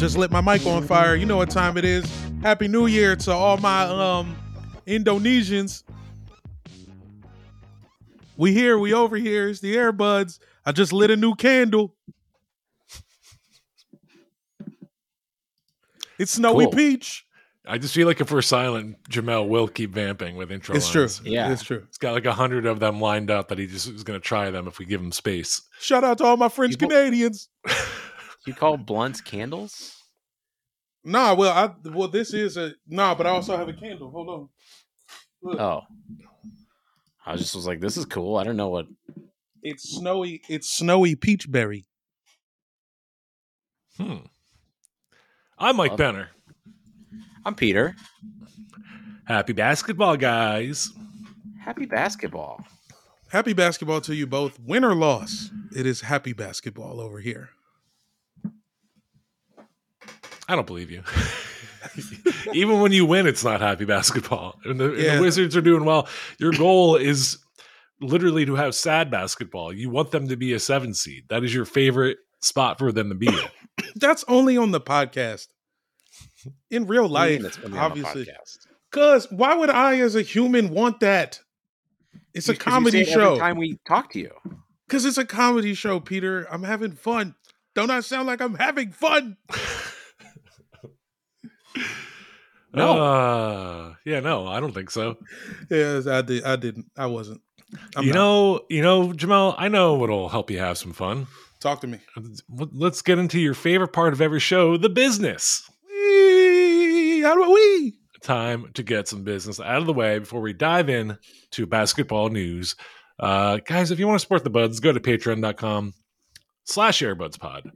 just lit my mic on fire. You know what time it is. Happy New Year to all my um Indonesians. We here, we over here. It's the Airbuds. I just lit a new candle. It's snowy Cool. peach. I just feel like if we're silent, Jamel will keep vamping with intro It's true. Yeah. It's true. He's got like a hundred of them lined up that he just is going to try them if we give him space. Shout out to all my French People- Canadians. You call blunts candles? Nah, well, I well, this is a nah, but I also have a candle. Hold on. Look, Oh. I just was like, this is cool. I don't know what. it's snowy. It's snowy peach berry. Hmm. I'm Mike Love- Benner. I'm Peter. Happy basketball, guys. Happy basketball. Happy basketball to you both. Win or loss, it is happy basketball over here. I don't believe you. Even when you win, it's not happy basketball. And the, and the Wizards are doing well. Your goal is literally to have sad basketball. You want them to be a seven seed. That is your favorite spot for them to be in. That's only on the podcast. In real What do you mean life, it's gonna be on the obviously. Cause why would I, as a human, want that? It's a Because you comedy say it every show. time we talk to you. Cause it's a comedy show, Peter. I'm having fun. Don't I sound like I'm having fun? No. Uh, yeah, no, I don't think so. Yes, I did. I didn't. I wasn't. I'm you not. know, you know, Jamal, I know what'll help you have some fun. talk to me. Let's get into your favorite part of every show, the business. Wee, How do we? time to get some business out of the way before we dive in to basketball news. Uh, guys, if you want to support the buds, go to patreon.com slash airbudspod.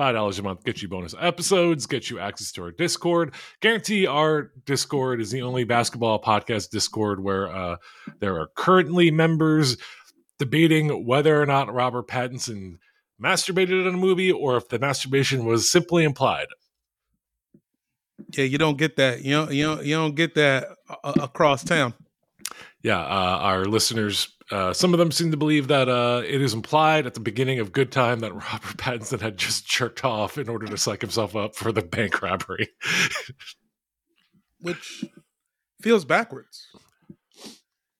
Five dollars a month gets you bonus episodes, gets you access to our Discord. Guarantee our Discord is the only basketball podcast Discord where uh, there are currently members debating whether or not Robert Pattinson masturbated in a movie or if the masturbation was simply implied. Yeah, you don't get that. You don't. You don't. You don't get that uh, across town. Yeah, uh, our listeners, uh, some of them seem to believe that uh, it is implied at the beginning of Good Time that Robert Pattinson had just jerked off in order to psych himself up for the bank robbery. which feels backwards.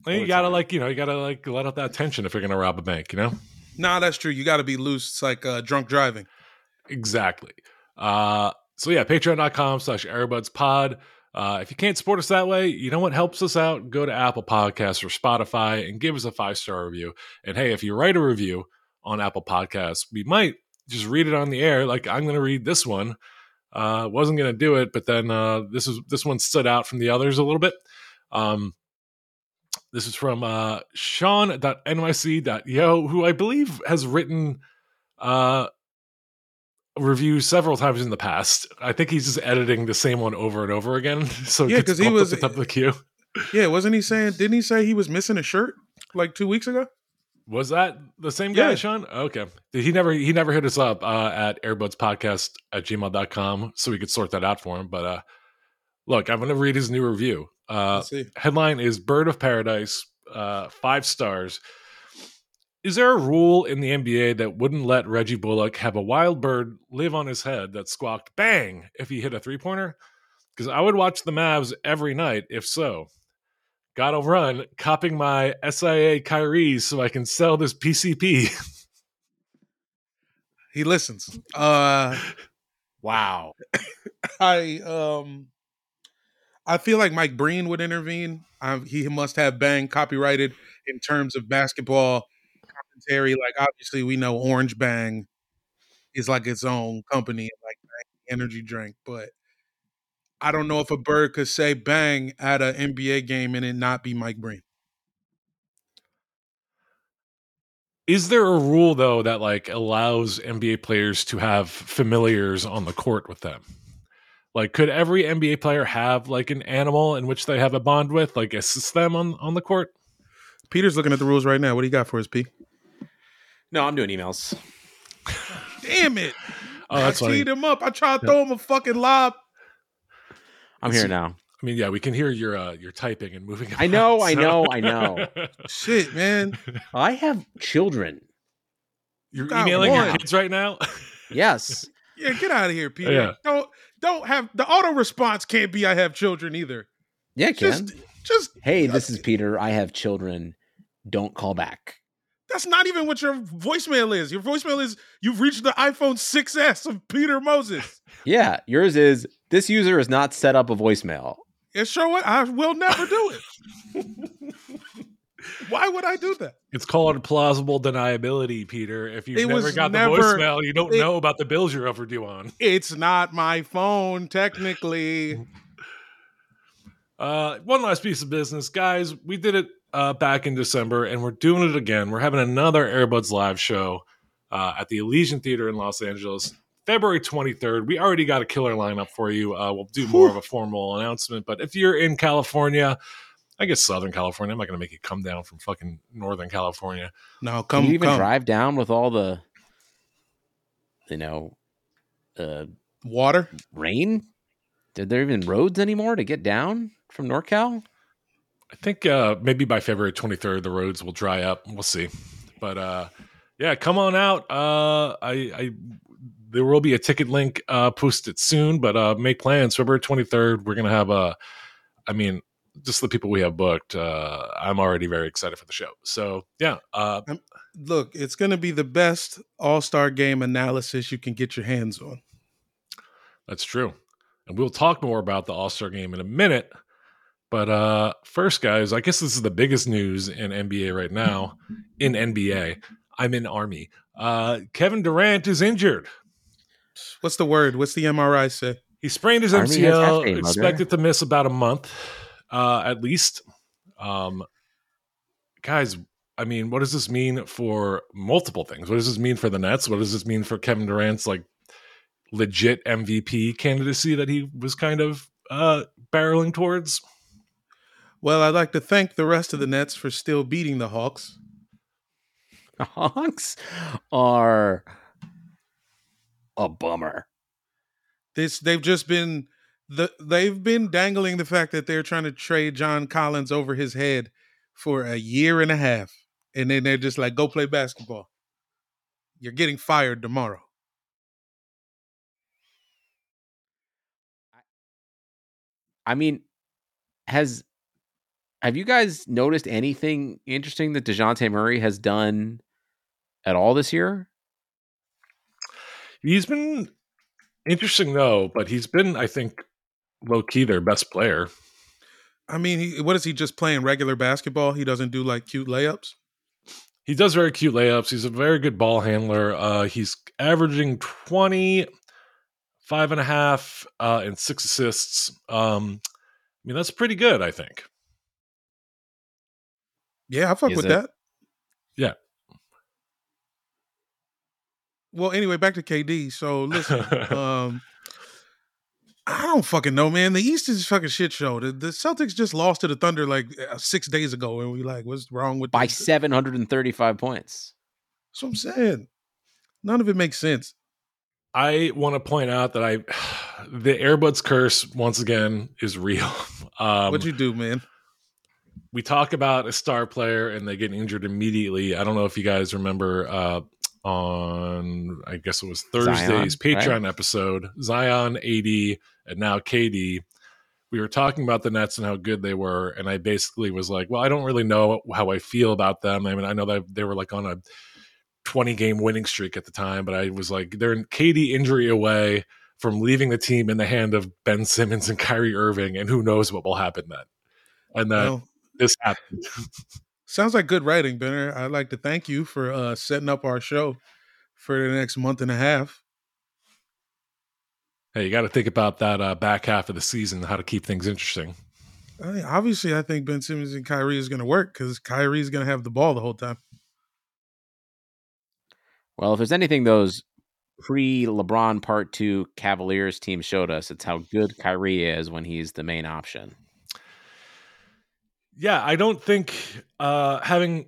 You gotta like, you know, you gotta like let out that tension if you're gonna rob a bank, you know? Nah, that's true. You got to be loose. It's like uh, drunk driving. Exactly. Uh, so yeah, patreon.com slash airbudspod. Uh, if you can't support us that way, you know what helps us out? Go to Apple Podcasts or Spotify and give us a five star review. And hey, if you write a review on Apple Podcasts, we might just read it on the air. Like I'm going to read this one. Uh, wasn't going to do it, but then uh, this is this one stood out from the others a little bit. Um, this is from uh, Sean.nyc.yo, who I believe has written uh, reviews several times in the past. I think he's just editing the same one over and over again. So Yeah, because he was- the top of the queue. Yeah, wasn't he saying? Didn't he say he was missing a shirt like two weeks ago? Was that the same guy, Yeah. Sean? Okay. Did he never he never hit us up uh, at airbudspodcast at gmail.com so we could sort that out for him. But uh look, I'm gonna read his new review. Uh headline is Bird of Paradise, uh, five stars. Is there a rule in the NBA that wouldn't let Reggie Bullock have a wild bird live on his head that squawked bang if he hit a three pointer? Because I would watch the Mavs every night if so. Gotta run, copying my SIA Kyries so I can sell this PCP. He listens. Uh, Wow. I um, I feel like Mike Breen would intervene. Um, he must have Bang copyrighted in terms of basketball commentary. Like obviously, we know Orange Bang is like its own company, like energy drink, but. I don't know if a bird could say bang at an NBA game and it not be Mike Breen. Is there a rule though that like allows NBA players to have familiars on the court with them? Like, could every NBA player have like an animal in which they have a bond with, like assist them on on the court? Peter's looking at the rules right now. What do you got for us, P? No, I'm doing emails. Damn it. Oh, that's I funny. teed him up. I tried to throw him a fucking lob. I'm Let's here now. I mean, yeah, we can hear your uh, your typing and moving. I know, about, I know, I know. Shit, man. I have children. You're Got emailing your kids right now. Yes. Yeah, get out of here, Peter. Yeah. Don't don't have the auto response can't be I have children either. Yeah, it can. Just just hey, this is Peter. I have children. Don't call back. That's not even what your voicemail is. Your voicemail is you've reached the iPhone 6S of Peter Moses. Yeah, yours is this user has not set up a voicemail. Yeah, sure what I will never do it. Why would I do that? It's called plausible deniability, Peter. If you've It never got never- the voicemail, you don't it- know about the bills you're overdue on. It's not my phone, technically. Uh, one last piece of business, guys. We did it uh, back in December, and we're doing it again. We're having another Airbuds live show uh, at the Elysian Theater in Los Angeles, February 23rd. We already got a killer lineup for you. Uh, we'll do more of a formal announcement, but if you're in California, I guess Southern California, I'm not going to make you come down from fucking Northern California. No, Can come you even come. drive down with all the, you know, uh, Water. rain? Did there even roads anymore to get down from NorCal? I think uh, maybe by February 23rd, the roads will dry up. We'll see. But uh, yeah, come on out. Uh, I, I there will be a ticket link uh, posted soon, but uh, make plans. February 23rd, we're gonna have a. I mean, just the people we have booked. Uh, I'm already very excited for the show. So yeah, uh, Look, it's going to be the best All Star Game analysis you can get your hands on. That's true. And we'll talk more about the All Star game in a minute. But uh first, guys, I guess this is the biggest news in NBA right now. In NBA, I'm in Army. Uh Kevin Durant is injured. What's the word? What's the MRI say? He sprained his Army has MCL, half mother. expected to miss about a month, uh, at least. Um, guys, I mean, what does this mean for multiple things? What does this mean for the Nets? What does this mean for Kevin Durant's like legit MVP candidacy that he was kind of uh, barreling towards? Well, I'd like to thank the rest of the Nets for still beating the Hawks. Hawks are a bummer. This they've just been the they've been dangling the fact that they're trying to trade John Collins over his head for a year and a half, and then they're just like, "Go play basketball. You're getting fired tomorrow." I mean, has have you guys noticed anything interesting that Dejounte Murray has done at all this year? He's been interesting though, but he's been, I think, low key their best player. I mean, he, what is he just playing regular basketball? He doesn't do like cute layups. He does very cute layups. He's a very good ball handler. Uh, he's averaging 20, five and a half, uh, and six assists. Um, I mean, that's pretty good, I think. Yeah, I fuck Is with it? that. Yeah. Well, anyway, back to KD. So listen, um, I don't fucking know, man. The East is a fucking shit show. The, the Celtics just lost to the Thunder like uh, six days ago, and we like, what's wrong with By 735 points. That's what I'm saying. None of it makes sense. I want to point out that I, the Airbuds curse once again is real. Um, What'd you do, man? We talk about a star player and they get injured immediately. I don't know if you guys remember uh, on, I guess it was Thursday's Zion, right? Patreon episode, Zion, AD, and now KD. We were talking about the Nets and how good they were, and I basically was like, "Well, I don't really know how I feel about them. I mean, I know that they were like on a 20 game winning streak at the time, but I was like, they're in KD injury away from leaving the team in the hand of Ben Simmons and Kyrie Irving, and who knows what will happen then." And then Well, this happened. sounds like good writing, Benner. I'd like to thank you for uh, setting up our show for the next month and a half. Hey, you got to think about that uh, back half of the season, how to keep things interesting. I mean, obviously, I think Ben Simmons and Kyrie is going to work because Kyrie is going to have the ball the whole time. Well, if there's anything those pre LeBron Part 2 Cavaliers team showed us, it's how good Kyrie is when he's the main option. Yeah, I don't think uh, having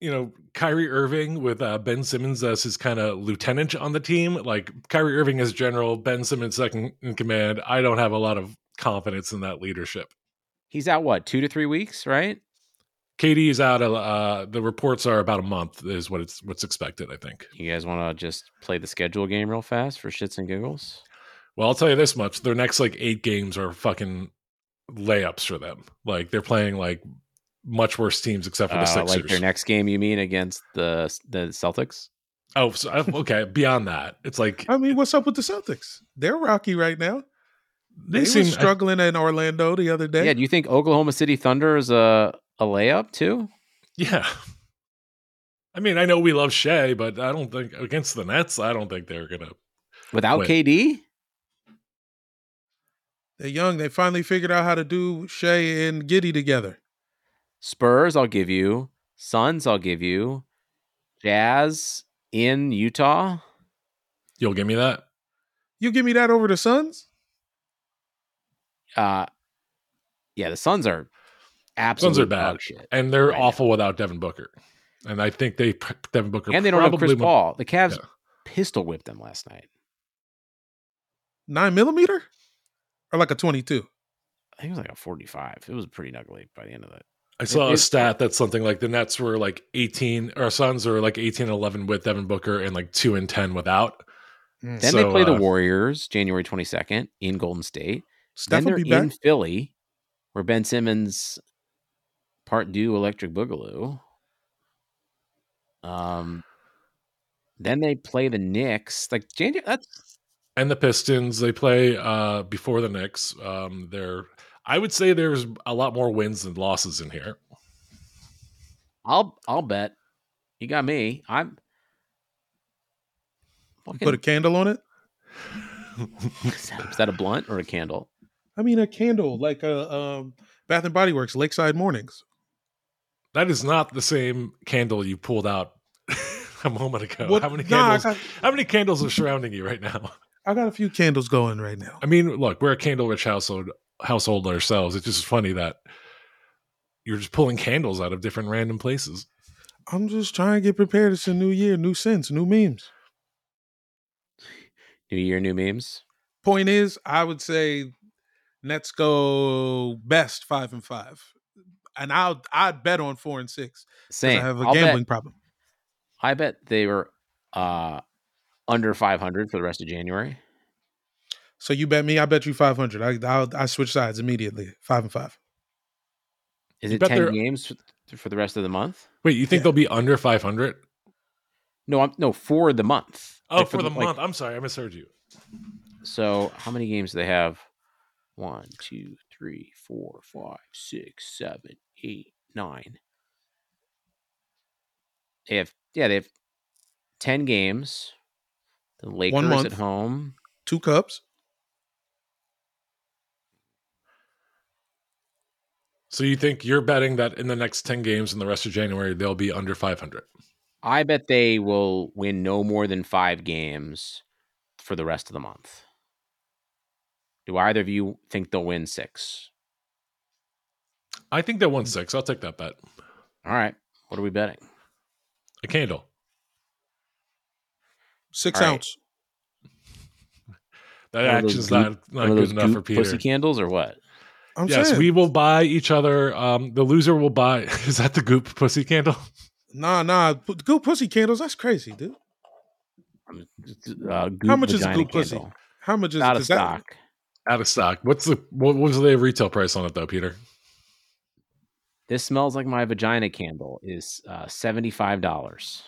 you know Kyrie Irving with uh, Ben Simmons as his kind of lieutenant on the team, like Kyrie Irving as general, Ben Simmons second in command. I don't have a lot of confidence in that leadership. He's out, what, two to three weeks, right? KD is out. Uh, the reports are about a month is what it's what's expected. I think. You guys want to just play the schedule game real fast for shits and giggles? Well, I'll tell you this much: their next like eight games are fucking layups for them. Like they're playing like much worse teams except for the Uh, Sixers. like their next game, you mean against the the Celtics? oh, so, okay. Beyond that, it's like I mean, what's up with the Celtics? They're rocky right now. they, They, seem were struggling in Orlando the other day. Yeah. Do you think Oklahoma City Thunder is a a layup too? Yeah. I mean, I know we love Shai, but I don't think against the Nets, I don't think they're gonna. Without Wait. KD? They're young. They finally figured out how to do Shai and Giddey together. Spurs, I'll give you. Suns, I'll give you. Jazz in Utah. You'll give me that. You give me that over the Suns? Uh yeah, the Suns are absolutely Suns are bad, shit. and they're Right now. awful without Devin Booker. And I think they Devin Booker And they don't have Chris Paul. The Cavs Yeah. pistol whipped them last night. Nine millimeter? Or like a 22? I think it was like a 45. It was pretty ugly by the end of it. I saw It- a it- stat that's something like the Nets were like 18, or Suns are like 18 and 11 with Devin Booker and like 2 and 10 without. Mm. Then So, they play the uh, Warriors January 22nd in Golden State. Steph then they're be back. in Philly, where Ben Simmons part due Electric Boogaloo. Um, then they play the Knicks. Like January, that's And the Pistons, they play uh before the Knicks. Um they're I would say there's a lot more wins than losses in here. I'll I'll bet. You got me. I'm. Put a candle on it? is, that, is that a blunt or a candle? I mean, a candle, like a um, Bath and Body Works Lakeside Mornings. That is not the same candle you pulled out a moment ago. What- How many Nah, candles? got, how many candles are surrounding you right now? I got a few candles going right now. I mean, look, we're a candle-rich household household ourselves. It's just funny that you're just pulling candles out of different random places. I'm just trying to get prepared. It's a new year, new sense, new memes. New year, new memes. Point is, I would say Nets go best five and five, and I'll I'd bet on four and six. Same. I have a I'll bet- gambling problem. I bet they were uh, under 500 for the rest of January. So you bet me, I bet you five hundred. I I'll, I switch sides immediately. Five and five. Is You it bet 10 they're- games for- for the rest of the month? Wait, you think Yeah. they'll be under 500? No, I'm no for the month. Oh, Like, for the like, month. I'm sorry, I misheard you. So how many games do they have? One, two, three, four, five, six, seven, eight, nine. They have yeah, they have ten games. The Lakers at month. home. Two cups. So you think you're betting that in the next 10 games in the rest of January they'll be under 500? I bet they will win no more than five games for the rest of the month. Do either of you think they'll win six? I think they won 6. I'll take that bet. All right. What are we betting? A candle. Six All right. ounce. That One of action's goop- not, not good enough for goop Peter. pussy candles or what? I'm yes, saying. we will buy each other. Um, the loser will buy. Is that the goop pussy candle? Nah, nah. P- Good pussy candles. That's crazy, dude. Uh, How much is a vagina goop pussy? candle. How much is Out of does that- stock. Out of stock. What's the what was the retail price on it though, Peter? This smells like my vagina candle is uh, seventy-five dollars.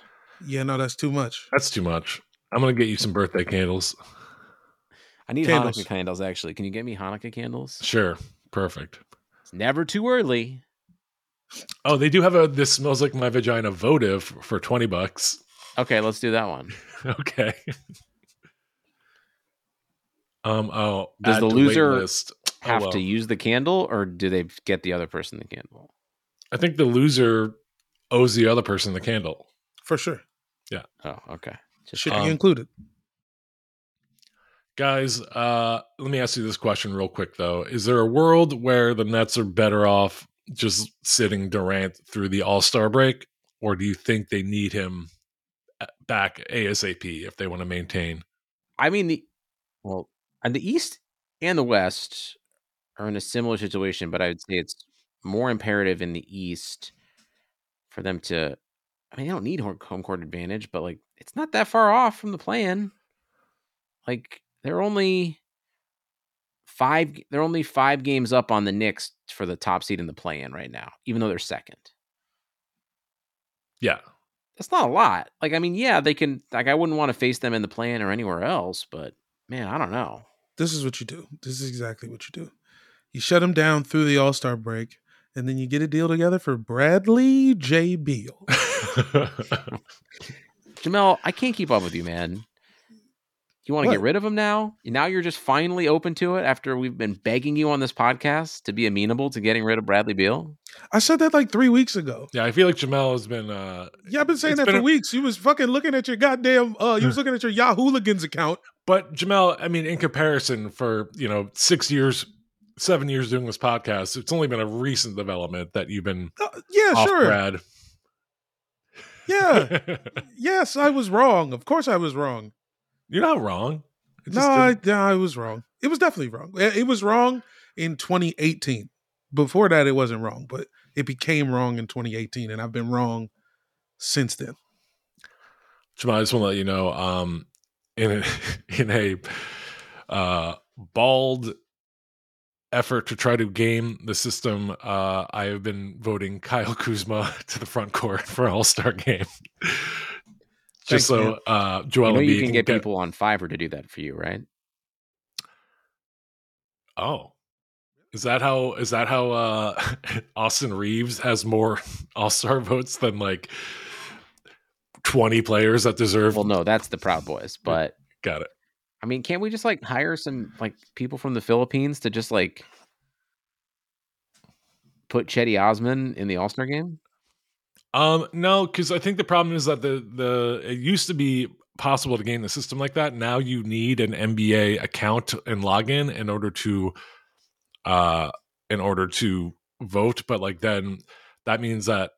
Yeah, no, that's too much. That's too much. I'm gonna get you some birthday candles. I need Candles. Hanukkah candles. Actually, can you get me Hanukkah candles? Sure, perfect. It's never too early. Oh, they do have a. This smells like my vagina votive for twenty bucks. Okay, let's do that one. Okay. Um. Oh, Does the loser list. Oh, Have well. to use the candle, or do they get the other person the candle? I think the loser owes the other person the candle. For sure. Yeah. Oh, okay. Just Should Um, be included. Guys, uh, let me ask you this question real quick though. Is there a world where the Nets are better off just sitting Durant through the All Star break, or do you think they need him uh, back ASAP if they want to maintain? I mean the well, and the East and the West are in a similar situation, but I would say it's more imperative in the East for them to. I mean, they don't need home home court advantage, but like it's not that far off from the plan. Like they're only five. They're only five games up on the Knicks for the top seed in the play-in right now, even though they're second. Yeah. That's not a lot. Like, I mean, yeah, they can. Like, I wouldn't want to face them in the plan or anywhere else, but man, I don't know. This is what you do. This is exactly what you do. You shut them down through the All Star break, and then you get a deal together for Bradley J. Beal. Jamel, I can't keep up with you, man. You want to get rid of him now? Now you're just finally open to it after we've been begging you on this podcast to be amenable to getting rid of Bradley Beal. I said that like three weeks ago. yeah, I feel like Jamel has been uh Yeah, I've been saying that been for a- weeks. You was fucking looking at your goddamn. Uh, you was looking at your Yahoo Hooligans account. But Jamel, I mean, in comparison, for you know six years, seven years doing this podcast, it's only been a recent development that you've been Uh, yeah, off sure. Brad. Yeah, yes, I was wrong. Of course, I was wrong. You're not wrong. No, I, no, I was wrong. It was definitely wrong. It was wrong in 2018. Before that, it wasn't wrong, but it became wrong in 2018, and I've been wrong since then. Jamal, I just want to let you know, um, in a, in a uh, bald effort to try to game the system, uh, I have been voting Kyle Kuzma to the front court for All Star game. Thanks, Just so man. uh, Joel you know you Embiid can get people on Fiverr to do that for you, right? Oh, is that how? Is that how uh, Austin Reaves has more All Star votes than like twenty players that deserve? Well, no, that's the Proud Boys. But got it. I mean, can't we just like hire some like people from the Philippines to just like put Cedi Osman in the All game? Um, no, because I think the problem is that the the it used to be possible to game the system like that. Now you need an NBA account and login in order to uh in order to vote. But like then that means that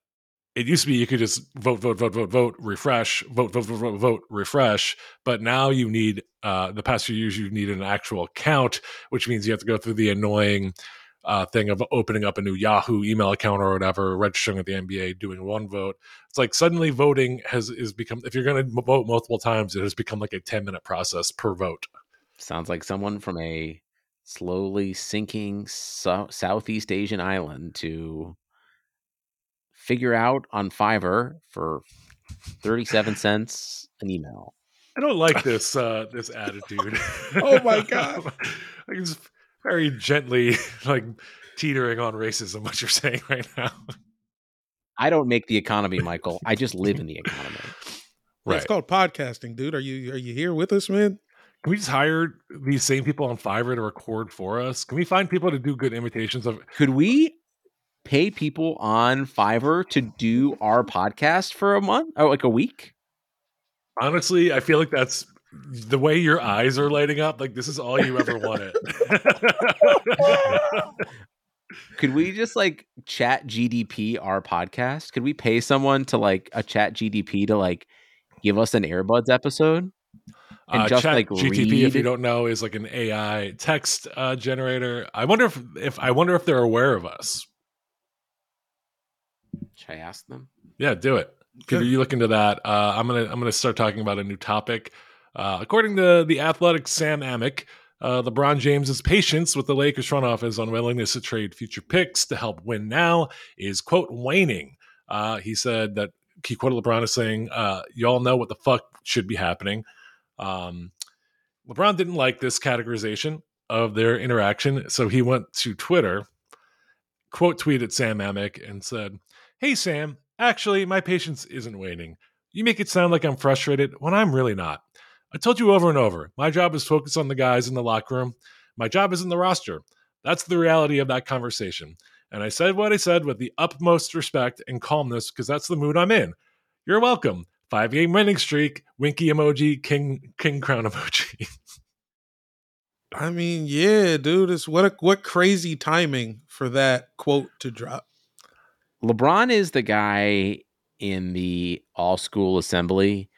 it used to be you could just vote, vote, vote, vote, vote, refresh, vote, vote, vote, vote, vote, refresh. But now you need uh the past few years you need an actual account, which means you have to go through the annoying uh, thing of opening up a new Yahoo email account or whatever, registering with the NBA, doing one vote. It's like suddenly voting has is become. If you're going to vote multiple times, it has become like a ten minute process per vote. Sounds like someone from a slowly sinking so- Southeast Asian island to figure out on Fiverr for 37 cents an email. I don't like this uh this attitude. Oh my God. like it's very gently like teetering on racism. What you're saying right now, I don't make the economy, Michael. I just live in the economy. right? It's called podcasting, dude. Are you are you here with us, man? Can we just hire these same people on Fiverr to record for us? Can we find people to do good imitations of Could we pay people on Fiverr to do our podcast for a month or like a week? Honestly, I feel like that's the way your eyes are lighting up. Like this is all you ever wanted. Could we just like chat GDP our podcast? Could we pay someone to like a chat GDP to like give us an Airbuds episode? And uh, just, Chat like, GTP, if you don't know, is like an AI text uh, generator. I wonder if if I wonder if they're aware of us. Should I ask them? Yeah, do it. Peter, Good. you look into that. Uh, I'm gonna I'm gonna start talking about a new topic. Uh, according to the Athletic Sam Amick, uh, LeBron James's patience with the Lakers front office unwillingness to trade future picks to help win now is quote waning. Uh, he said that he quoted LeBron as saying, uh, "Y'all know what the fuck should be happening." Um, LeBron didn't like this categorization of their interaction, so he went to Twitter, quote tweeted Sam Amick and said, Hey, Sam, actually, my patience isn't waning. You make it sound like I'm frustrated when I'm really not. I told you over and over, my job is focused on the guys in the locker room. My job is in the roster. That's the reality of that conversation. And I said what I said with the utmost respect and calmness because that's the mood I'm in. You're welcome. Five game winning streak, winky emoji, king king crown emoji. I mean, yeah, dude. It's what a, what crazy timing for that quote to drop. LeBron is the guy in the all school assembly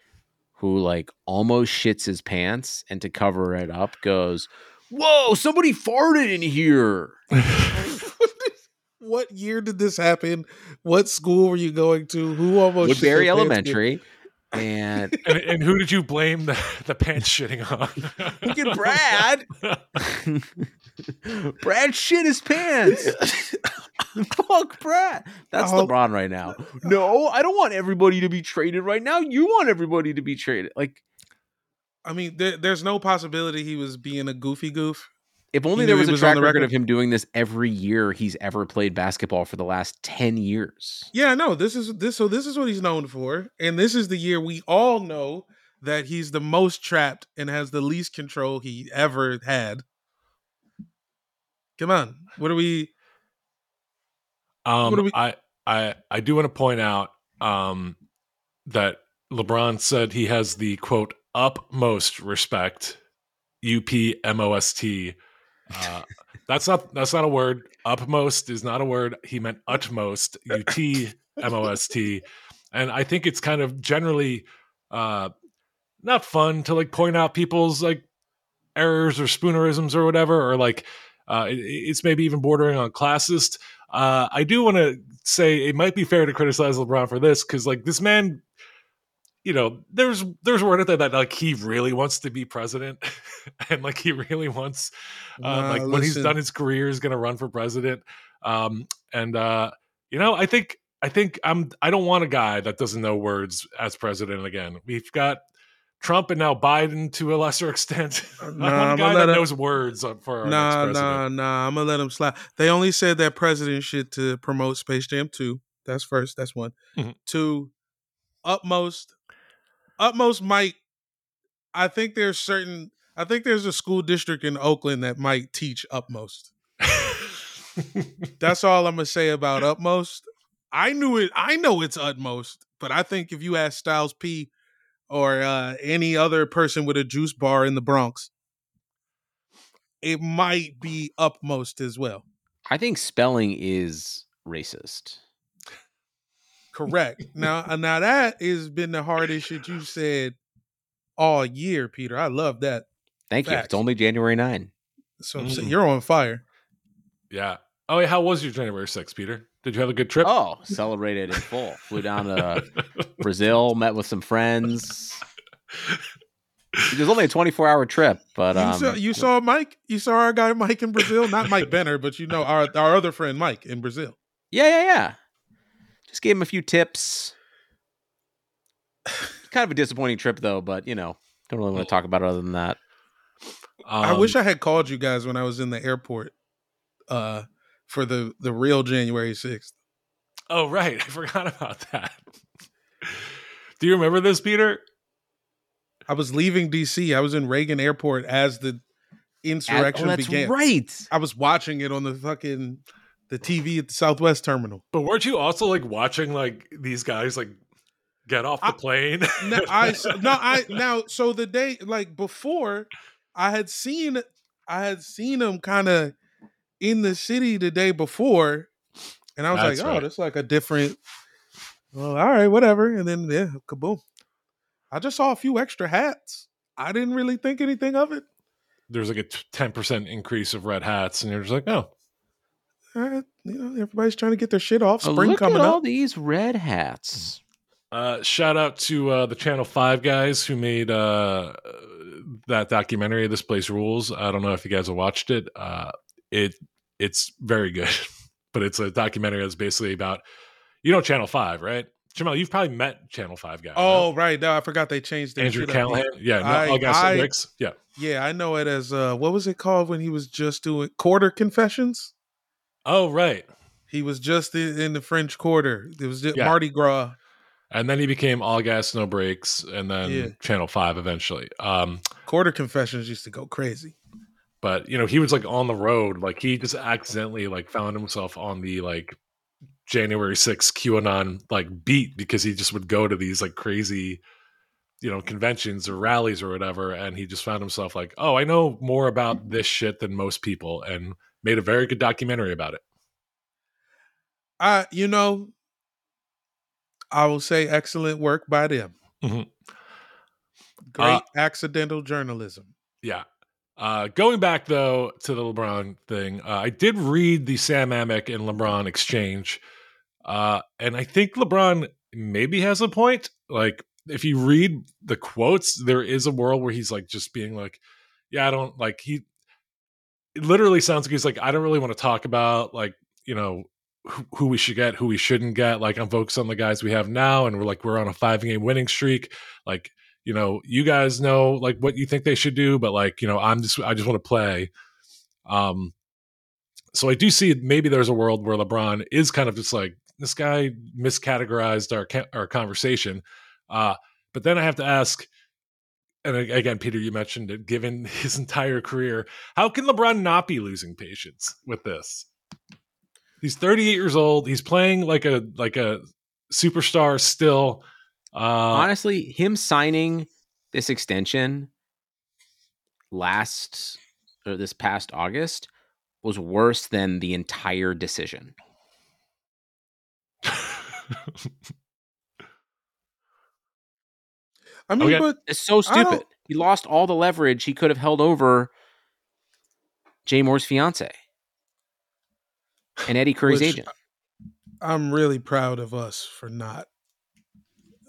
who like almost shits his pants and to cover it up goes, Whoa, somebody farted in here. what year did this happen? What school were you going to? Who almost shit Woodbury their Elementary, and And, and who did you blame the, the pants shitting on? look at Brad. Brad shit his pants. Fuck Brad. That's Oh. LeBron right now. No, I don't want everybody to be traded right now. You want everybody to be traded. Like, I mean, there, there's no possibility he was being a goofy goof. if only He there was a was track the record record. of him doing this every year he's ever played basketball for the last 10 years. Yeah, no, this is this. So this is what he's known for, and this is the year we all know that he's the most trapped and has the least control he ever had. Come on, what are we? Um, What we- I, I, I do want to point out um, that LeBron said he has the quote utmost respect, U P M O S T. Uh, that's not that's not a word. Upmost is not a word. He meant utmost, U T M O S T, and I think it's kind of generally uh, not fun to like point out people's like errors or spoonerisms or whatever, or like uh, it, it's maybe even bordering on classist. Uh, I do want to say it might be fair to criticize LeBron for this because, like, this man, you know, there's there's word out there that like he really wants to be president, and like he really wants, uh, Nah, like when he's done his career, is going to run for president. Um, and uh, you know, I think I think I'm I don't want a guy that doesn't know words as president again. We've got Trump and now Biden to a lesser extent. Nah, I'ma guy let that him- knows words for our Nah, nah, nah. I'm gonna let him slide. They only said that president shit to promote Space Jam 2. That's first. That's one. Mhm. Two, utmost, utmost might. I think there's certain. I think there's a school district in Oakland that might teach utmost. That's all I'm gonna say about utmost. I knew it. I know it's utmost, but I think if you ask Styles P or uh, any other person with a juice bar in the Bronx, it might be upmost as well. I think spelling is racist. Correct. now, uh, now that has been the hardest shit you said all year, Peter. I love that. Thank you. It's only January 9. So I'm Mm. you're on fire. yeah. Oh, yeah. How was your January 6th, Peter? Did you have a good trip? Oh, celebrated in full. Flew down to Brazil, met with some friends. It was only a 24 hour trip, but you, um, saw, you saw Mike. You saw our guy Mike in Brazil. Not Mike Benner, but you know our our other friend Mike in Brazil. yeah, yeah, yeah. Just gave him a few tips. kind of a disappointing trip, though, but you know, don't really want to talk about it other than that. I wish I had called you guys when I was in the airport uh, for the the real January sixth. Oh, right. I forgot about that. Do you remember this, Peter? I was leaving DC. I was in Reagan Airport as the oh, insurrection oh, that's began. right. I was watching it on the fucking the TV at the Southwest Terminal. But weren't you also like watching like these guys like get off the I- plane? No, I no, I now so the day like before, I had seen I had seen them kind of in the city the day before, and I was That's like, oh, right. that's like a different. Well, all right, whatever, and then yeah, kaboom. I just saw a few extra hats. I didn't really think anything of it. There's like a ten percent increase of red hats, and you're just like, oh, All right, you know, everybody's trying to get their shit off. Oh, Spring look coming at all these red hats. Uh, shout out to uh, the Channel Five guys who made uh, that documentary. This place rules. I don't know if you guys have watched it. It it's very good, but it's a documentary that's basically about you know Channel Five, right? Jamal, you've probably met Channel Five guy. Oh no? right, no, I forgot they changed Andrew. Callaghan. Yeah, no, I- I- Bricks. Yeah, Yeah, I know it as uh, what was it called when he was just doing quarter confessions? Oh right. He was just in, in the French Quarter. It was just Yeah. Mardi Gras. And then he became All Gas No Brakes, and then Yeah. Channel Five eventually. Um, Quarter confessions used to go crazy. But you know he was like on the road like he just accidentally like found himself on the like january 6th qanon like beat because he just would go to these like crazy you know conventions or rallies or whatever and he just found himself like oh i know more about this shit than most people and made a very good documentary about it I, you know, I will say excellent work by them. Mhm. Great Uh, accidental journalism. yeah Uh, going back though to the LeBron thing, uh, I did read the Sam Amick and LeBron exchange, uh, and I think LeBron maybe has a point. Like if you read the quotes, there is a world where he's like just being like, "Yeah, I don't like he." It literally sounds like he's like, "I don't really want to talk about like you know who, who we should get, who we shouldn't get. Like I'm focused on the guys we have now, and we're like we're on a five game winning streak. Like you know, you guys know like what you think they should do, but like, you know, I'm just I just want to play. Um so I do see maybe there's a world where LeBron is kind of just like this guy miscategorized our our conversation. Uh but then I have to ask and again, Peter, you mentioned it. Given his entire career, how can LeBron not be losing patience with this? He's 38 years old. He's playing like a like a superstar still. Uh, Honestly, him signing this extension last or this past August was worse than the entire decision. I mean, okay. but it's so stupid. He lost all the leverage he could have held over Jay Mohr's fiance and Eddie Curry's agent. I'm really proud of us for not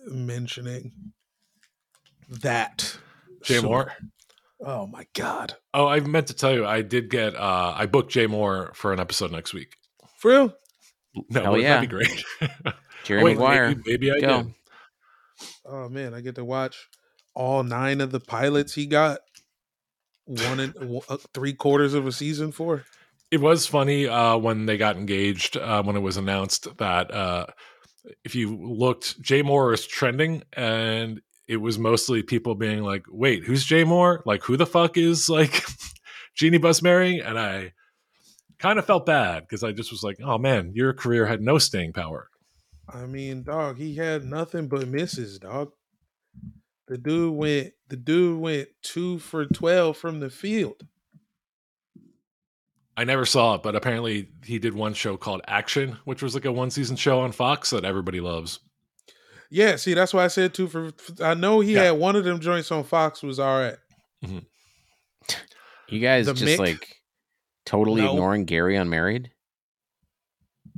mentioning that. Jay Mohr. Oh my god. Oh, I meant to tell you, I did get. uh I booked Jay Mohr for an episode next week. For real? No, Hell yeah. that'd be great. Jerry oh, wait, Maguire. Maybe, maybe I Go. did. Oh man, I get to watch all nine of the pilots he got. One and uh, three quarters of a season for. It was funny uh, when they got engaged uh, when it was announced that uh, if you looked, Jay Mohr is trending, and it was mostly people being like, "Wait, who's Jay Mohr? Like, who the fuck is like Jeanie Buss marrying?" And I kind of felt bad because I just was like, "Oh man, your career had no staying power." I mean, dog, he had nothing but misses, dog. The dude went. The dude went two for twelve from the field. I never saw it, but apparently he did one show called Action, which was like a one season show on Fox that everybody loves. Yeah, see, that's why I said two for. I know he yeah. had one of them joints on Fox was all right. mm-hmm. You guys the just Mick? like totally no. ignoring Gary Unmarried.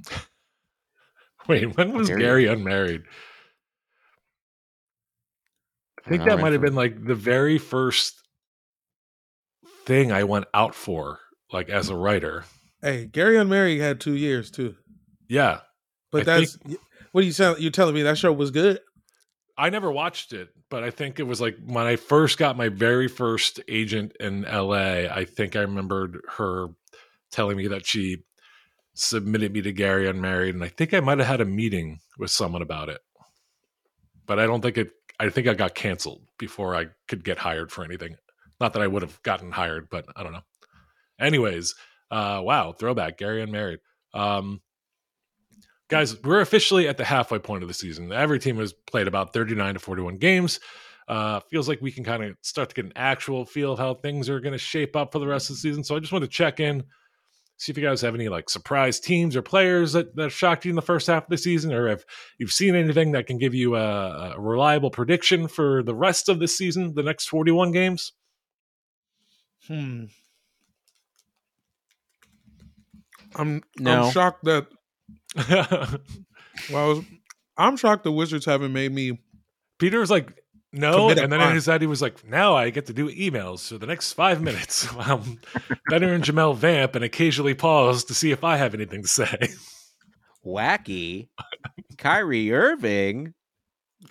Wait, when was Gary, Gary Unmarried? I think I that might have been like the very first thing I went out for like as a writer. Hey, Gary Unmarried had two years too. Yeah, but I that's think, what are you saying? You're telling me that show was good? I never watched it, but I think it was like when I first got my very first agent in LA. I think I remembered her telling me that she submitted me to Gary Unmarried, and I think I might have had a meeting with someone about it. But I don't think it. I think I got canceled before I could get hired for anything. Not that I would have gotten hired, but I don't know. Anyways, uh, wow, throwback, Gary Unmarried. Um, guys, we're officially at the halfway point of the season. Every team has played about 39 to 41 games. Uh, feels like we can kind of start to get an actual feel of how things are going to shape up for the rest of the season. So I just want to check in, see if you guys have any like surprise teams or players that, that shocked you in the first half of the season, or if you've seen anything that can give you a, a reliable prediction for the rest of the season, the next 41 games. Hmm. I'm no. I'm shocked that. well, I'm shocked the Wizards haven't made me. Peter was like, no, and then in his head he was like, now I get to do emails for the next five minutes. I'm better and Jamel Vamp and occasionally pause to see if I have anything to say. Wacky, Kyrie Irving.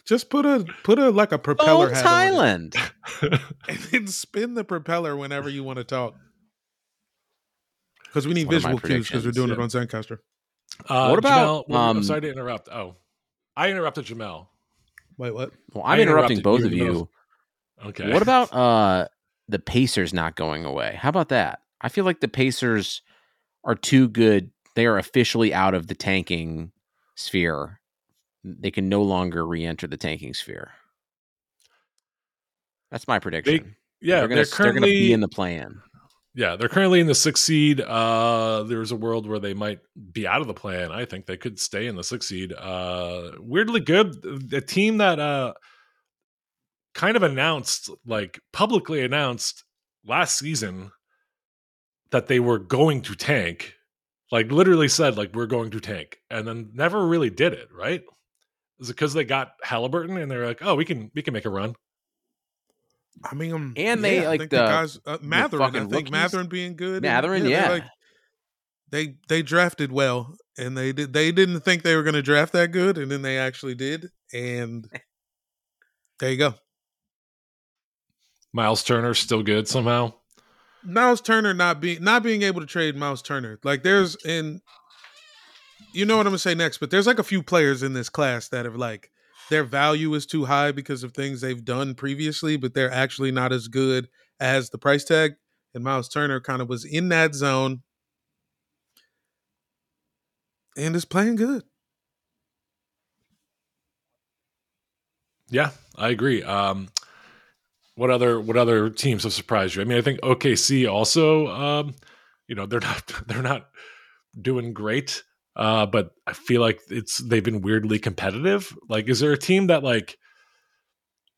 Just put a put a like a propeller Bones hat Hyland, and then spin the propeller whenever you want to talk. Because we need visual cues because we're doing yeah. it on Zencastr. Uh, what about? Jamel, um, I'm sorry to interrupt. Oh, I interrupted Jamel. Wait, what? Well, I'm interrupting both of you. Okay. What about uh the Pacers not going away? How about that? I feel like the Pacers are too good. They are officially out of the tanking sphere. They can no longer re-enter the tanking sphere. That's my prediction. They, yeah, they're gonna, they're currently they're be in the plan. Yeah, they're currently in the sixth seed. Uh, there's a world where they might be out of the plan. I think they could stay in the sixth seed. Uh, weirdly good. The team that uh, kind of announced, like publicly announced last season that they were going to tank, like literally said, like we're going to tank, and then never really did it. Right? Is it because they got Halliburton and they're like, oh, we can we can make a run? I mean, um, And they, yeah, I like, think the- guys, uh, Mathurin. I think rookies. Mathurin being good. Mathurin, they're yeah. like- they they drafted well, and they did. They didn't think they were going to draft that good, and then they actually did. And there you go. Miles Turner still good somehow. Miles Turner not being not being able to trade Miles Turner. Like there's in you know what I'm gonna say next, but there's like a few players in this class that have like their value is too high because of things they've done previously, but they're actually not as good as the price tag. And Miles Turner kind of was in that zone and is playing good. Yeah, I agree. Um, what other what other teams have surprised you? I mean, I think OKC also. Um, you know, they're not they're not doing great, uh, but I feel like it's they've been weirdly competitive. Like, is there a team that like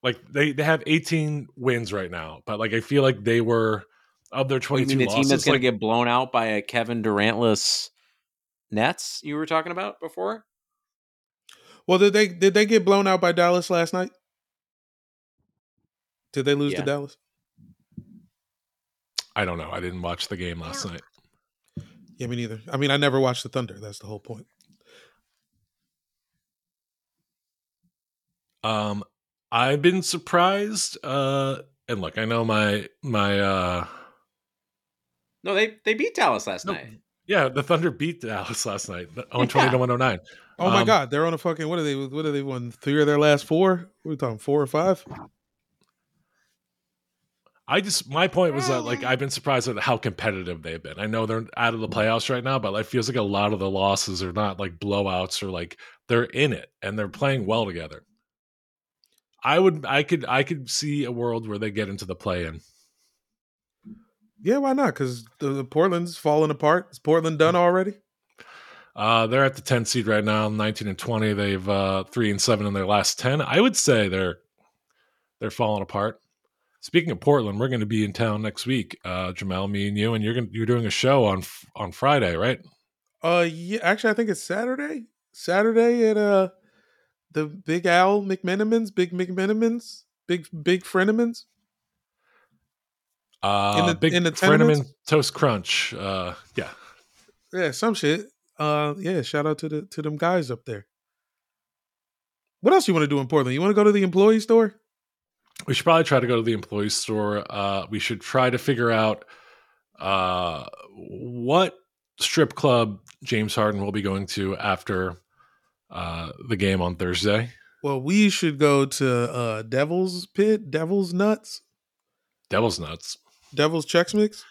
like they they have 18 wins right now, but like I feel like they were of their What, you 22 mean the team losses. that's going like, to get blown out by a Kevin Durantless Nets you were talking about before? Well, did they did they get blown out by Dallas last night? Did they lose Yeah. to Dallas? I don't know. I didn't watch the game last night. Yeah, me neither. I mean, I never watched the Thunder. That's the whole point. Um, I've been surprised. Uh, and look, I know my my uh No, they they beat Dallas last No. night. Yeah, the Thunder beat Dallas last night on twenty to one hundred nine. Oh my Um, God, they're on a fucking what are they? What are they won? Three of their last four? What are we talking? Four or five? I just my point was that like I've been surprised at how competitive they've been. I know they're out of the playoffs right now, but it feels like a lot of the losses are not like blowouts or like they're in it and they're playing well together. I would I could I could see a world where they get into the play in. Yeah, why not? Because the, the Portland's falling apart. Is Portland done already? Uh, they're at the 10 seed right now, 19 and 20. They've uh, three and seven in their last 10. I would say they're they're falling apart. Speaking of Portland, we're going to be in town next week, uh, Jamel, me and you, and you're going you're doing a show on on Friday, right? Uh, yeah. Actually, I think it's Saturday. Saturday at uh the Big Al McMenamins, Big McMenamins, Big Big Frenemans. Uh, the- big in the Freneman? Toast Crunch. Uh, yeah, Yeah, some shit. Uh, yeah. Shout out to the to them guys up there. What else you want to do in Portland? You want to go to the employee store? We should probably try to go to the employee store. Uh, we should try to figure out uh, what strip club James Harden will be going to after uh, the game on Thursday. Well, we should go to uh Devil's Pit, Devil's Nuts, Devil's Nuts. Devil's Chex Mix.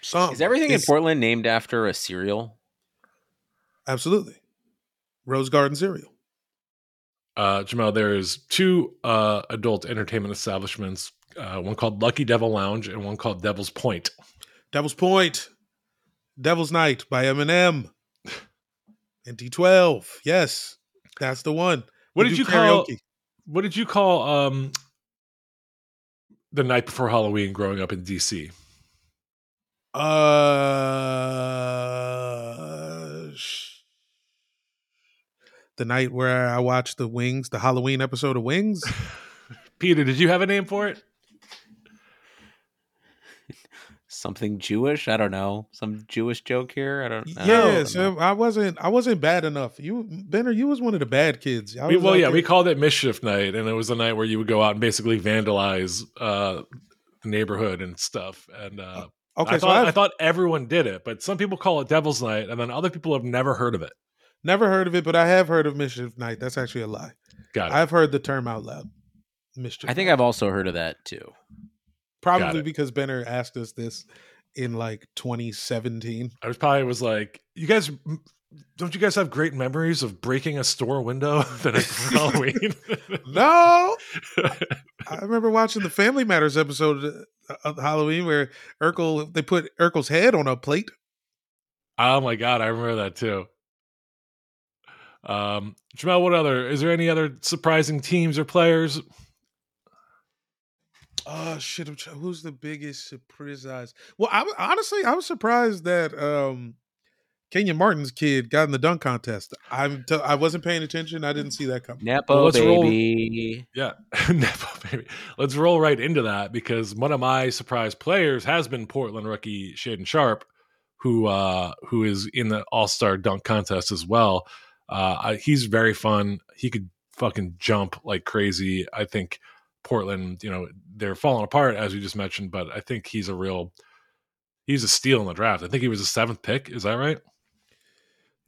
Some Is everything in Portland named after a cereal? Absolutely. Rose Garden cereal. Uh, Jamal, there is two uh, adult entertainment establishments. Uh, one called Lucky Devil Lounge and one called Devil's Point. Devil's Point. Devil's Night by Eminem. And D12. Yes. That's the one. What We did you call? What did you call um, the night before Halloween growing up in DC? Uh, the night where I watched the Wings, the Halloween episode of Wings. Peter, did you have a name for it? Something Jewish? I don't know. Some Jewish joke here? I don't know. yeah, so I wasn't. I wasn't bad enough. You, Benner, you was one of the bad kids. I We, well, out yeah, we called it Mischief Night, and it was a night where you would go out and basically vandalize uh, the neighborhood and stuff. And uh, Okay, I, so thought, I've I thought everyone did it, but some people call it Devil's Night, and then other people have never heard of it. Never heard of it, but I have heard of Mischief Night. That's actually a lie. Got it. I've heard the term out loud. Mischief. I think Night. I've also heard of that too. probably it. because Benner asked us this in like 2017. I was probably was like, you guys, don't you guys have great memories of breaking a store window the night before Halloween? No, I remember watching the Family Matters episode uh, of Halloween where Urkel they put Urkel's head on a plate. oh my god, I remember that too. Um, Jamal, what other? Is there any other surprising teams or players? Oh shit! Who's the biggest surprise? Well, I was- honestly I was surprised that um Kenyon Martin's kid got in the dunk contest. I'm t- I wasn't paying attention. I didn't see that coming. Nepo Well, let's roll- baby. Yeah, Nepo baby. Let's roll right into that because one of my surprise players has been Portland rookie Shaedon Sharpe, who uh, who is in the All Star dunk contest as well. Uh, he's very fun. He could fucking jump like crazy. I think Portland, you know, they're falling apart as we just mentioned, but I think he's a real. He's a steal in the draft. I think he was a seventh pick. Is that right?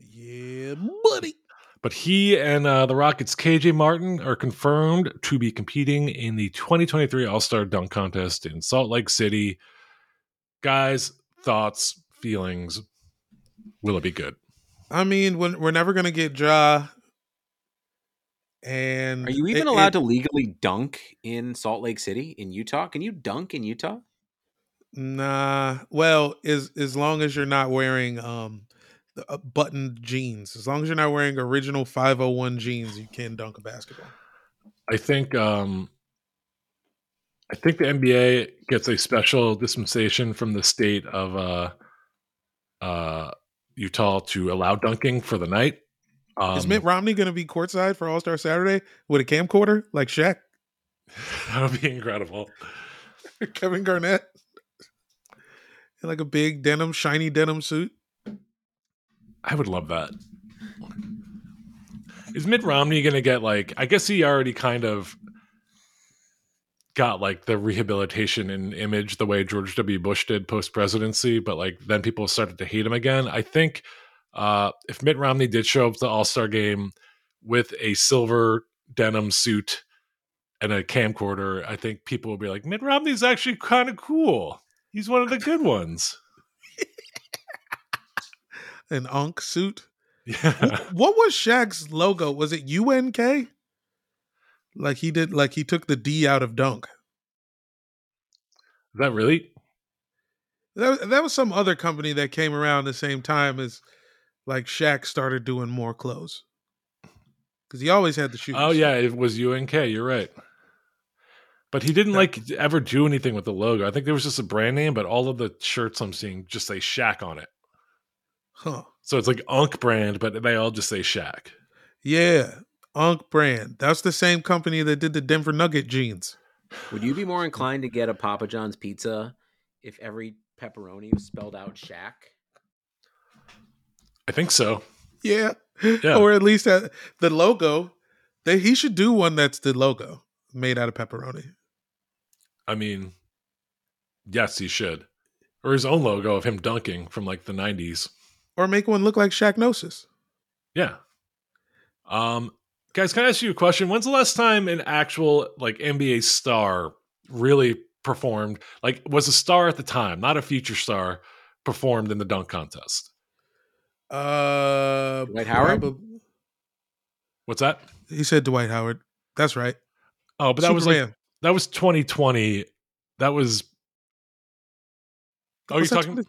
Yeah, buddy. But he and uh, the Rockets' KJ Martin are confirmed to be competing in the 2023 All Star Dunk Contest in Salt Lake City. Guys, thoughts, feelings? Will it be good? I mean, when we're never gonna get Ja. And Are you even it- allowed it- to legally dunk in Salt Lake City in Utah? Can you dunk in Utah? Nah. Well, as as long as you're not wearing um the, uh, buttoned jeans, as long as you're not wearing original 501 jeans, you can dunk a basketball. I think um, I think the NBA gets a special dispensation from the state of uh, uh, Utah to allow dunking for the night. Um, Is Mitt Romney going to be courtside for All Star Saturday with a camcorder like Shaq, that would be incredible. Kevin Garnett, in like a big denim, shiny denim suit? I would love that. Is Mitt Romney going to get like? I guess he already kind of got like the rehabilitation and image the way George W. Bush did post presidency, but like then people started to hate him again. I think uh, if Mitt Romney did show up to the All Star game with a silver denim suit and a camcorder, I think people would be like, Mitt Romney's actually kind of cool. He's one of the good ones. An Unk suit. Yeah. Wh- what was Shaq's logo? Was it UNK? Like he did, like he took the D out of dunk. Is that really? That, that was some other company that came around the same time as like Shaq started doing more clothes. Because he always had the oh, shoes. Oh yeah, it was UNK. You're right. But he didn't That- like ever do anything with the logo. I think there was just a brand name, but all of the shirts I'm seeing just say Shaq on it. Huh. So it's like Unk brand, but they all just say Shaq. Yeah. Unk brand. That's the same company that did the Denver Nugget jeans. Would you be more inclined to get a Papa John's pizza if every pepperoni was spelled out Shaq? I think so. Yeah. Yeah. Or at least uh, the logo. They, he should do one that's the logo made out of pepperoni. I mean, yes, he should. Or his own logo of him dunking from like the 90s. Or make one look like Shaqnosis. Yeah. Um, guys, can I ask you a question? When's the last time an actual like NBA star really performed? Like, was a star at the time, not a future star, performed in the dunk contest? Uh, Dwight Howard? probab- What's that? He said Dwight Howard. That's right. Oh, but that was like that was 2020. That was. Oh, you're talking. 20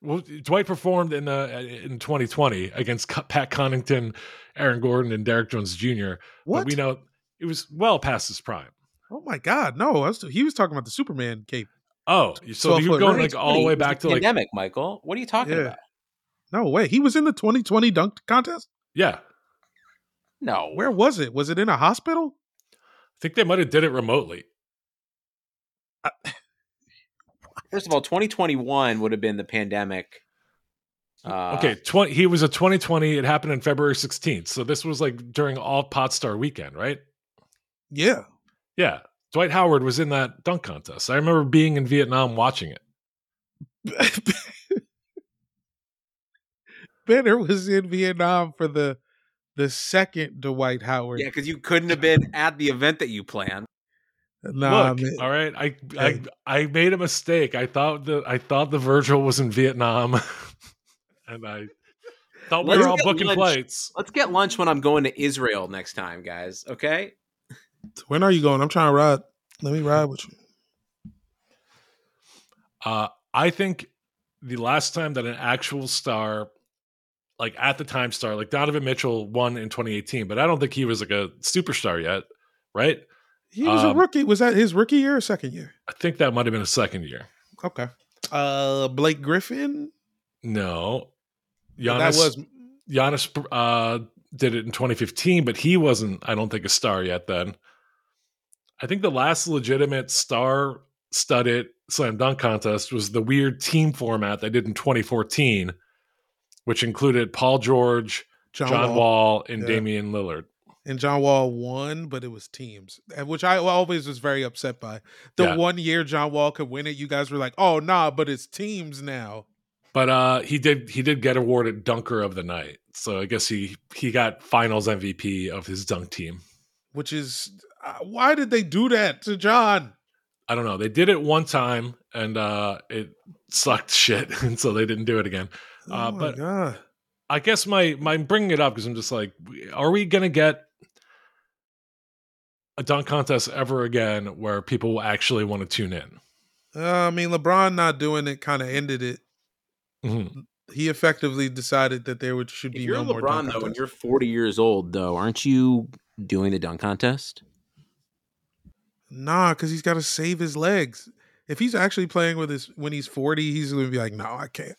Well, Dwight performed in uh, in 2020 against Pat Connaughton, Aaron Gordon, and Derrick Jones Jr. What? But we know it was well past his prime. Oh my God! No, I was, he was talking about the Superman cape. Oh, so you're going range. like all the way back to like pandemic, Michael. What are you talking Yeah. about? No way, he was in the 2020 dunk contest. yeah. No, Where was it? Was it in a hospital? I think they might have did it remotely. First of all, 2021 would have been the pandemic. Uh, Okay, 20, he was a 2020. It happened in February 16th. So this was like during all Pot Star weekend, right? Yeah. Yeah. Dwight Howard was in that dunk contest. I remember being in Vietnam watching it. Benner was in Vietnam for the the second Dwight Howard. Yeah, because you couldn't have been at the event that you planned. Nah, Look, man. all right, I, Hey. I I made a mistake. I thought the I thought the Virgil was in Vietnam, and I thought we Let's were all get booking lunch. flights. Let's get lunch when I'm going to Israel next time, guys. Okay. when are you going? I'm trying to ride. Let me ride with you. Uh, I think the last time that an actual star, like at the time star, like Donovan Mitchell won in 2018, but I don't think he was like a superstar yet, right? He was a Um, rookie. Was that his rookie year or second year? I think that might have been a second year. Okay. Uh, Blake Griffin. No, Giannis. that was Giannis uh, did it in 2015, but he wasn't, I don't think, a star yet then. I think the last legitimate star studded slam dunk contest was the weird team format they did in 2014, which included Paul George, John, John, Wall. Wall, and Yeah. Damian Lillard. And John Wall won, but it was teams, which I always was very upset by. The Yeah. one year John Wall could win it, you guys were like, "Oh nah," but it's teams now. But uh, he did he did get awarded dunker of the night. So I guess he he got finals MVP of his dunk team. Which is uh, why did they do that to John? I don't know. They did it one time and uh, it sucked shit, and so they didn't do it again. Oh Uh, my but- god. I guess my my I'm bringing it up because I'm just like, are we gonna get a dunk contest ever again where people will actually want to tune in? Uh, I mean, LeBron not doing it kind of ended it. Mhm. He effectively decided that there would should be If you're no more LeBron dunk though, and contests. you're 40 years old though, aren't you doing the dunk contest? Nah, because he's got to save his legs. If he's actually playing with his when he's forty, he's going to be like, "No, I can't."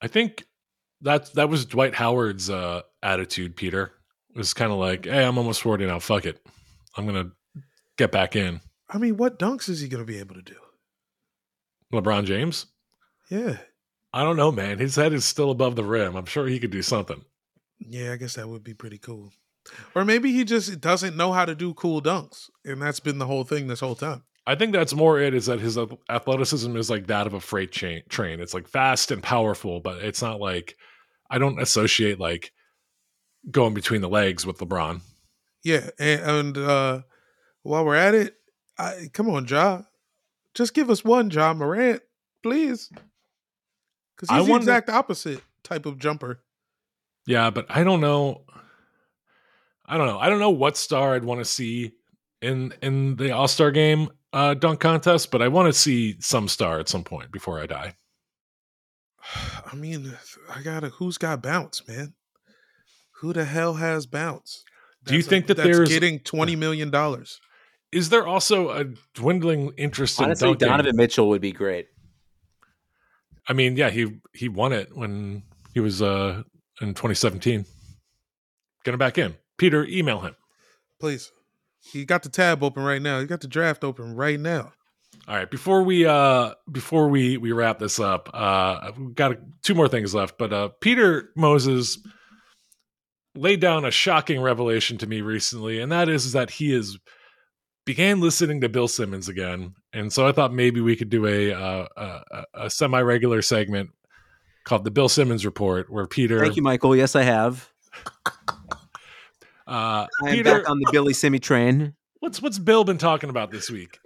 I think that that was Dwight Howard's uh, attitude. Peter it was kind of like, hey, I'm almost forty now. Fuck it, I'm gonna get back in. I mean, what dunks is he going to be able to do? LeBron James. Yeah, I don't know, man. His head is still above the rim. I'm sure he could do something. yeah, I guess that would be pretty cool. Or maybe he just doesn't know how to do cool dunks, and that's been the whole thing this whole time. I think that's more it is that his athleticism is like that of a freight chain, train. It's like fast and powerful, but it's not like I don't associate like going between the legs with LeBron. Yeah, and, and uh while we're at it, I come on, Ja, just give us one, Ja Morant, please, because I he's the wonder- exact opposite type of jumper. Yeah, but I don't know. I don't know. I don't know what star I'd want to see in in the All Star game uh, dunk contest, but I want to see some star at some point before I die. I mean, I gotta. Who's got bounce, man? Who the hell has bounce? Do you That's a- think that that's there's- getting twenty million dollars? Is there also a dwindling interest Honestly, in dunking? Donovan Mitchell would be great. I mean, yeah, he he won it when he was uh in 2017. Get him back in. Peter, email him. Please, he got the tab open right now. He got the draft open right now. All right, before we uh before we we wrap this up, uh we've got two more things left, but uh Peter Moses laid down a shocking revelation to me recently, and that is that he is began listening to Bill Simmons again, and so I thought maybe we could do a uh, a, a semi regular segment called the Bill Simmons Report, where Peter Thank you, Michael. Yes, I have. uh I am Peter, back on the Billy Simi train. what's what's Bill been talking about this week?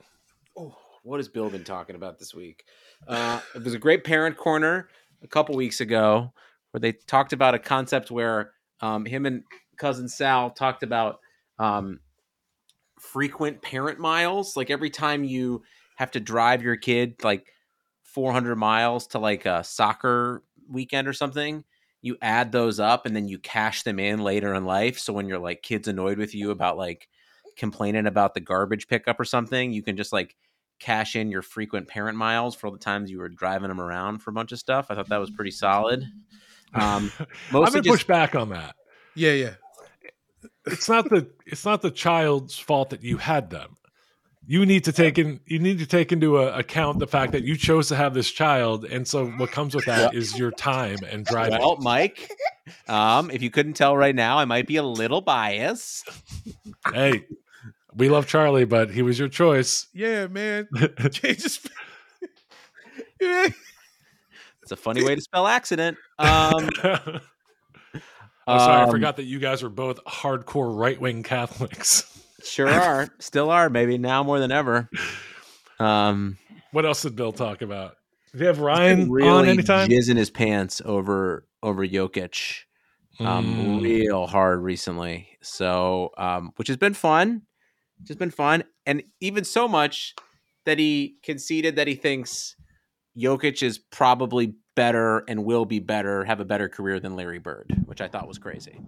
Oh, what has Bill been talking about this week? Uh, it was a great parent corner a couple weeks ago where they talked about a concept where um, him and cousin Sal talked about um, frequent parent miles. Like every time you have to drive your kid like 400 miles to like a soccer weekend or something, you add those up and then you cash them in later in life. So when your like kids annoyed with you about like complaining about the garbage pickup or something, you can just like cash in your frequent parent miles for all the times you were driving them around for a bunch of stuff. I thought that was pretty solid. Um, I'm mostly gonna just- push back on that. Yeah, yeah. it's not the it's not the child's fault that you had them. You need to take in you need to take into a, account the fact that you chose to have this child, and so what comes with that is your time and driving. Well, Mike, um, if you couldn't tell right now, I might be a little biased. hey, we love Charlie, but he was your choice. Yeah, man. Changes. yeah. It's a funny way to spell accident. Um, I'm sorry, I um, forgot that you guys were both hardcore right wing Catholics. Sure are, still are, maybe now more than ever. Um, What else did Bill talk about? Did you have Ryan really on anytime? jizz in his pants over over Jokic. um, Mm. real hard recently. So, um, which has been fun, just been fun, and even so much that he conceded that he thinks Jokic is probably better and will be better, have a better career than Larry Bird, which I thought was crazy.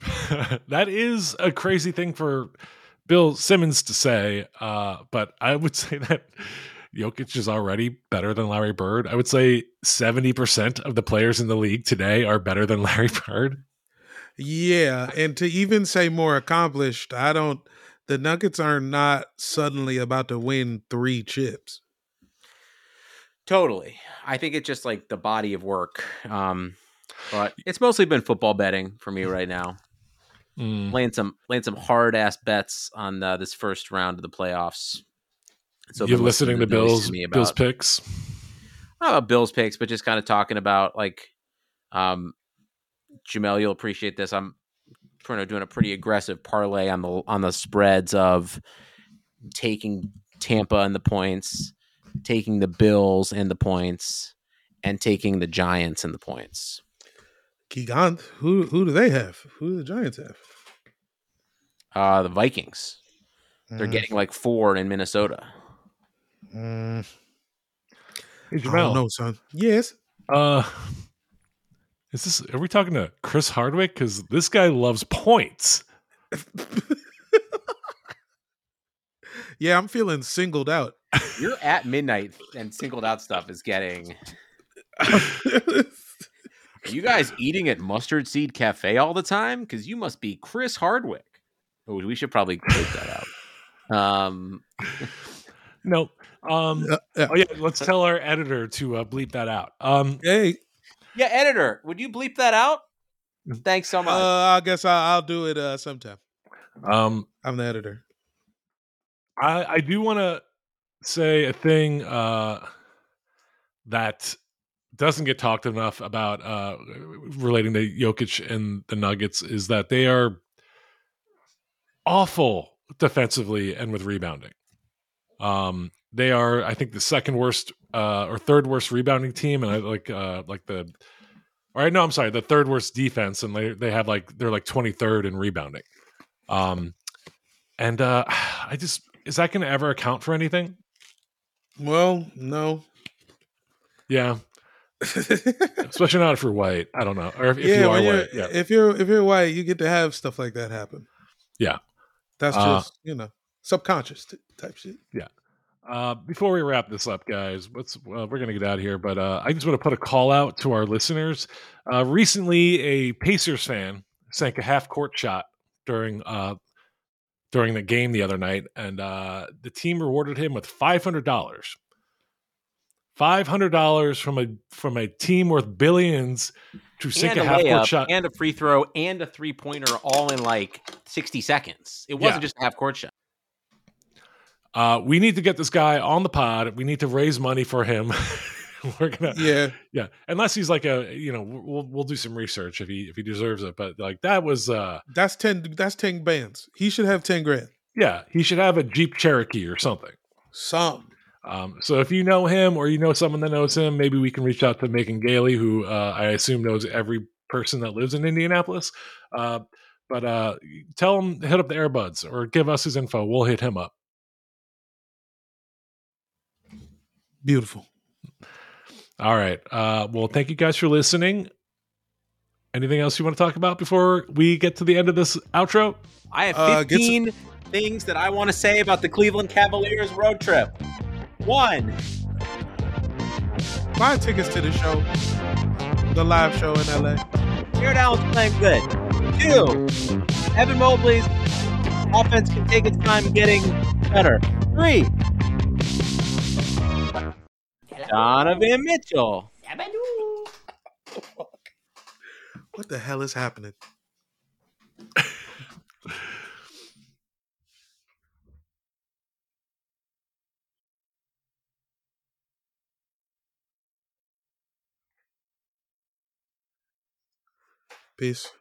that is a crazy thing for Bill Simmons to say, uh, but I would say that Jokic is already better than Larry Bird. I would say 70% of the players in the league today are better than Larry Bird. Yeah, and to even say more accomplished, I don't. The Nuggets are not suddenly about to win three chips. Totally. I think it's just like the body of work. Um, but it's mostly been football betting for me right now. Mm. Laying some laying some hard ass bets on uh, this first round of the playoffs. So You're been listening to Bill's me Bill's picks. not about Bills picks, but just kind of talking about like um Jamel, you'll appreciate this. I'm to doing a pretty aggressive parlay on the on the spreads of taking Tampa and the points, taking the Bills and the points, and taking the Giants and the points. Gigant, who who do they have? Who do the Giants have? Uh the Vikings. They're Mm, getting like four in Minnesota. mm, Hey, I don't know, son. Yes. Uh, is this? Are we talking to Chris Hardwick? Because this guy loves points. yeah, I'm feeling singled out. You're at midnight and singled out stuff is getting Are you guys eating at Mustard Seed Cafe all the time? Because you must be Chris Hardwick. Oh, we should probably take that out. Um, No. Um. Uh, uh, Oh yeah. Let's tell our editor to uh, bleep that out. Um. hey, yeah, editor, would you bleep that out? Thanks so uh, much. I guess I, I'll do it uh, sometime. Um. I'm the editor. I I do want to say a thing uh that doesn't get talked enough about uh relating to Jokic and the Nuggets is that they are awful defensively and with rebounding. Um they are I think the second worst uh or third worst rebounding team and I like uh like the all right no I'm sorry the third worst defense and they they have like they're like 23rd in rebounding. Um and uh I just is that going to ever account for anything? Well, no. Yeah, especially not if you're white. I don't know, or if, if yeah, you are white. Yeah, if you're if you're white, you get to have stuff like that happen. Yeah. that's Uh, just you know subconscious t- type shit. Yeah. Uh, before we wrap this up, guys, let's uh, we're gonna get out of here. But uh, I just want to put a call out to our listeners. Uh, recently, a Pacers fan sank a half court shot during uh, during the game the other night, and uh, the team rewarded him with five hundred dollars. Five hundred dollars from a from a team worth billions to sink and a a half court shot. and a free throw, and a three pointer, all in like sixty seconds. It wasn't Yeah. just a half court shot. Uh, we need to get this guy on the pod. We need to raise money for him. We're gonna, Yeah, yeah. Unless he's like a, you know, we'll we'll do some research if he if he deserves it. But like that was, uh, that's ten. That's ten bands. He should have ten grand. yeah, he should have a Jeep Cherokee or something. Some. Um, so if you know him or you know someone that knows him, maybe we can reach out to Megan Gailey, who uh, I assume knows every person that lives in Indianapolis. Uh, but uh, tell him hit up the Airbuds or give us his info. We'll hit him up. Beautiful. All right. Uh, well, thank you guys for listening. Anything else you want to talk about before we get to the end of this outro? I have Uh, get 15 things that I want to say about the Cleveland Cavaliers road trip. One, Buy tickets to the show, the live show in LA. Jarrett Allen's playing good. Two, Evan Mobley's offense can take its time getting better. Three, Donovan Mitchell. What the hell is happening? Peace.